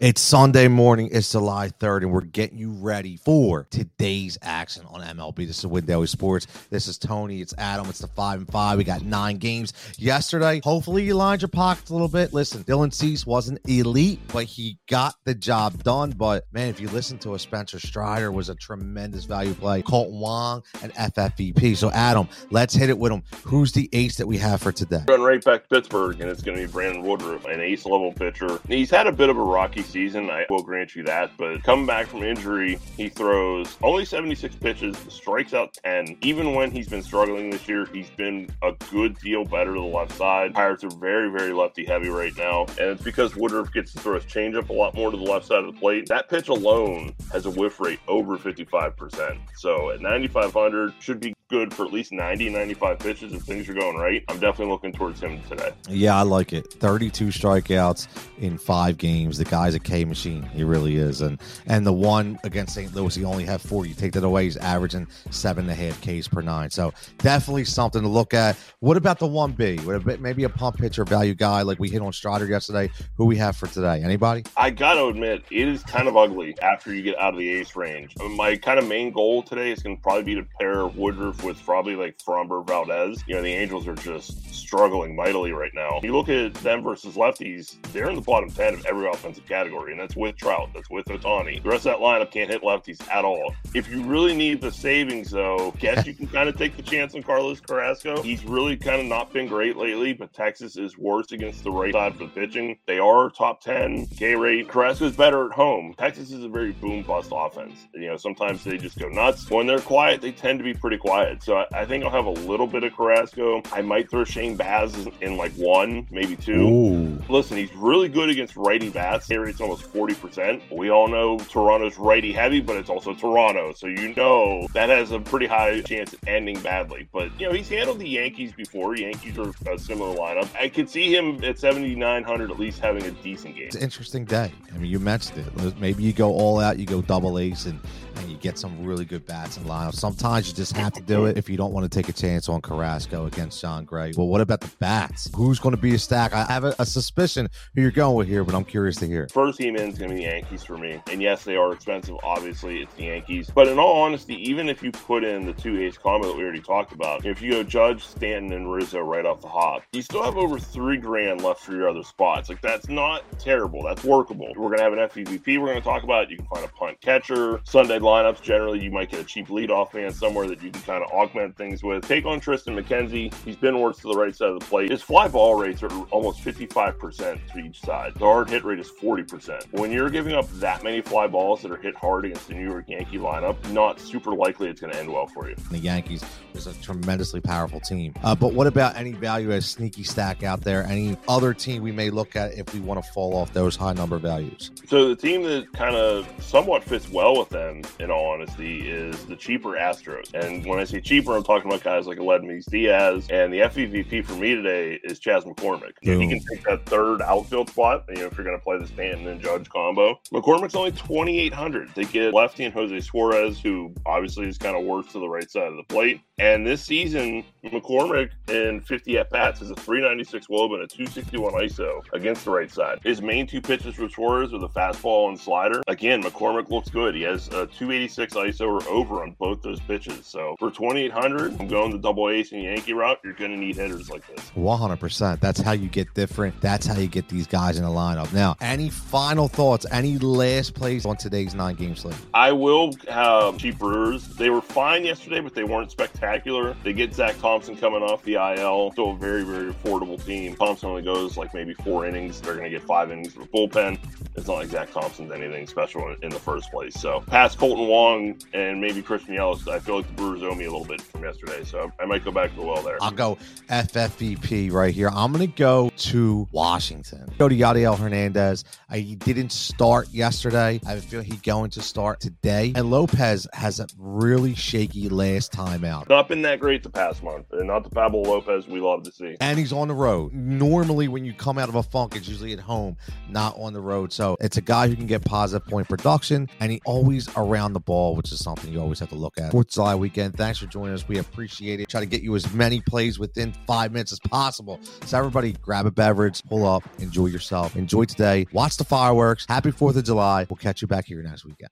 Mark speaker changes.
Speaker 1: It's Sunday morning. It's July 3rd, and we're getting you ready for today's action on MLB. This is Win Daily Sports. This is Tony. It's Adam. It's the 5 and 5. We got nine games yesterday. Hopefully, you lined your pockets a little bit. Listen, Dylan Cease wasn't elite, but he got the job done. But man, if you listen to a Spencer Strider was a tremendous value play. Kolten Wong and FFVP. So, Adam, let's hit it with him. Who's the ace that we have for today?
Speaker 2: Run right back to Pittsburgh, and it's going to be Brandon Woodruff, an ace level pitcher. He's had a bit of a rocky season. I will grant you that. But coming back from injury, he throws only 76 pitches, strikes out 10. Even when he's been struggling this year, he's been a good deal better to the left side. Pirates are very, very lefty heavy right now. And it's because Woodruff gets to throw his changeup a lot more to the left side of the plate. That pitch alone has a whiff rate over 55%. So at 9,500, should be good for at least 90, 95 pitches if things are going right. I'm definitely looking towards him today.
Speaker 1: Yeah, I like it. 32 strikeouts in five games. The guy's a K machine. He really is. And and the one against St. Louis, he only had four. You take that away, he's averaging seven and a half Ks per nine. So definitely something to look at. What about the one B? What about maybe a punt pitcher value guy like we hit on Strider yesterday? Who we have for today? Anybody?
Speaker 2: I gotta admit, it is kind of ugly after you get out of the ace range. Uh, my kind of main goal today is to probably be to pair Woodruff with probably like Framber Valdez. You know, the Angels are just struggling mightily right now. You look at them versus lefties, they're in the bottom 10 of every offensive category, and that's with Trout, that's with Ohtani. The rest of that lineup can't hit lefties at all. If you really need the savings, though, guess you can kind of take the chance on Carlos Carrasco. He's really kind of not been great lately, but Texas is worse against the right side for the pitching. They are top 10 K rate. Carrasco is better at home. Texas is a very boom bust offense. You know, sometimes they just go nuts. When they're quiet, they tend to be pretty quiet. So I, I think I'll have a little bit of Carrasco. I might throw Shane Baz in like one, maybe two.
Speaker 1: Ooh.
Speaker 2: Listen, he's really good against righty bats. K rate's almost 40%. We all know Toronto's righty heavy, but it's also Toronto. So you know that has a pretty high chance of ending badly. But, you know, he's handled the Yankees before. Yankees are a similar lineup. I could see him at 7,900 at least having a decent game.
Speaker 1: It's an interesting day. I mean, you mentioned it. Maybe you go all out, you go double ace, and, and you get some really good bats and lineups. Sometimes you just have to do it if you don't want to take a chance on Carrasco against Jon Gray. Well, what about the bats? Who's going to be a stack? I have a, a suspicion who you're going with here, but I'm curious to hear.
Speaker 2: First team in is going to be the Yankees for me. And yes, they are expensive. Obviously, it's the Yankees. But in all honesty, even if you put in the two ace combo that we already talked about, if you go Judge, Stanton, and Rizzo right off the hop, you still have over three grand left for your other spots. Like, that's not terrible. That's workable. We're going to have an FEVP we're going to talk about. You can find a punt catcher. Sunday lineups, generally, you might get a cheap leadoff man somewhere that you can kind of augment things with. Take on Triston McKenzie. He's been worse to the right side of the plate. His fly ball rates are almost 55% to each side. The hard hit rate is 40%. When you're giving up that many fly balls that are hit hard against the New York Yankee lineup, not super likely it's going to end well for you.
Speaker 1: The Yankees is a tremendously powerful team. Uh, but what about any value as sneaky stack out there? Any other team we may look at if we want to fall off those high number values?
Speaker 2: So the team that kind of somewhat fits well with them, in all honesty, is the cheaper Astros. And when I say cheaper, I'm talking about guys like Aledmys Diaz. And the FEVP for me today is Chas McCormick. He can take that third outfield spot, you know, if you're going to play the Stanton and Judge combo. McCormick's only 2,800. They get lefty and Jose Suarez, who obviously is kind of worse to the right side of the plate. And this season, McCormick in 50 at bats is a 396 wOBA and a 261 ISO against the right side. His main two pitches for Suarez are the fastball and slider. Again, McCormick looks good. He has a 286 ISO or over on both those pitches. So for 2,800, I'm going the double ace and Yankee route. You're going to need hitters like this.
Speaker 1: 100%. That's how you get different. That's how you get these guys in the lineup. Now, any final thoughts? Any last plays on today's nine game slate?
Speaker 2: I will have cheap Brewers. They were fine yesterday, but they weren't spectacular. They get Zach Thompson coming off the IL. Still a very, very affordable team. Thompson only goes like maybe four innings. They're going to get five innings for a bullpen. It's not like Zach Thompson's anything special in the first place. So past Kolten Wong and maybe Christian Yelich, I feel like the Brewers owe me a little bit from yesterday. So I might go back to the well there.
Speaker 1: I'll go FFVP right here. I'm going to go to Washington. Go to Yadiel Hernandez. I, he didn't start yesterday. I feel he's going to start today. And Lopez has a really shaky last time out.
Speaker 2: Not been that great the past month. And not the Pablo Lopez we love to see.
Speaker 1: And he's on the road. Normally, when you come out of a funk, it's usually at home, not on the road. So it's a guy who can get positive point production and he always around the ball, which is something you always have to look at. Fourth of July weekend. Thanks for joining us. We appreciate it. Try to get you as many plays within five minutes as possible. So everybody grab a beverage, pull up, enjoy yourself, enjoy today, watch the fireworks. Happy 4th of July. We'll catch you back here next weekend.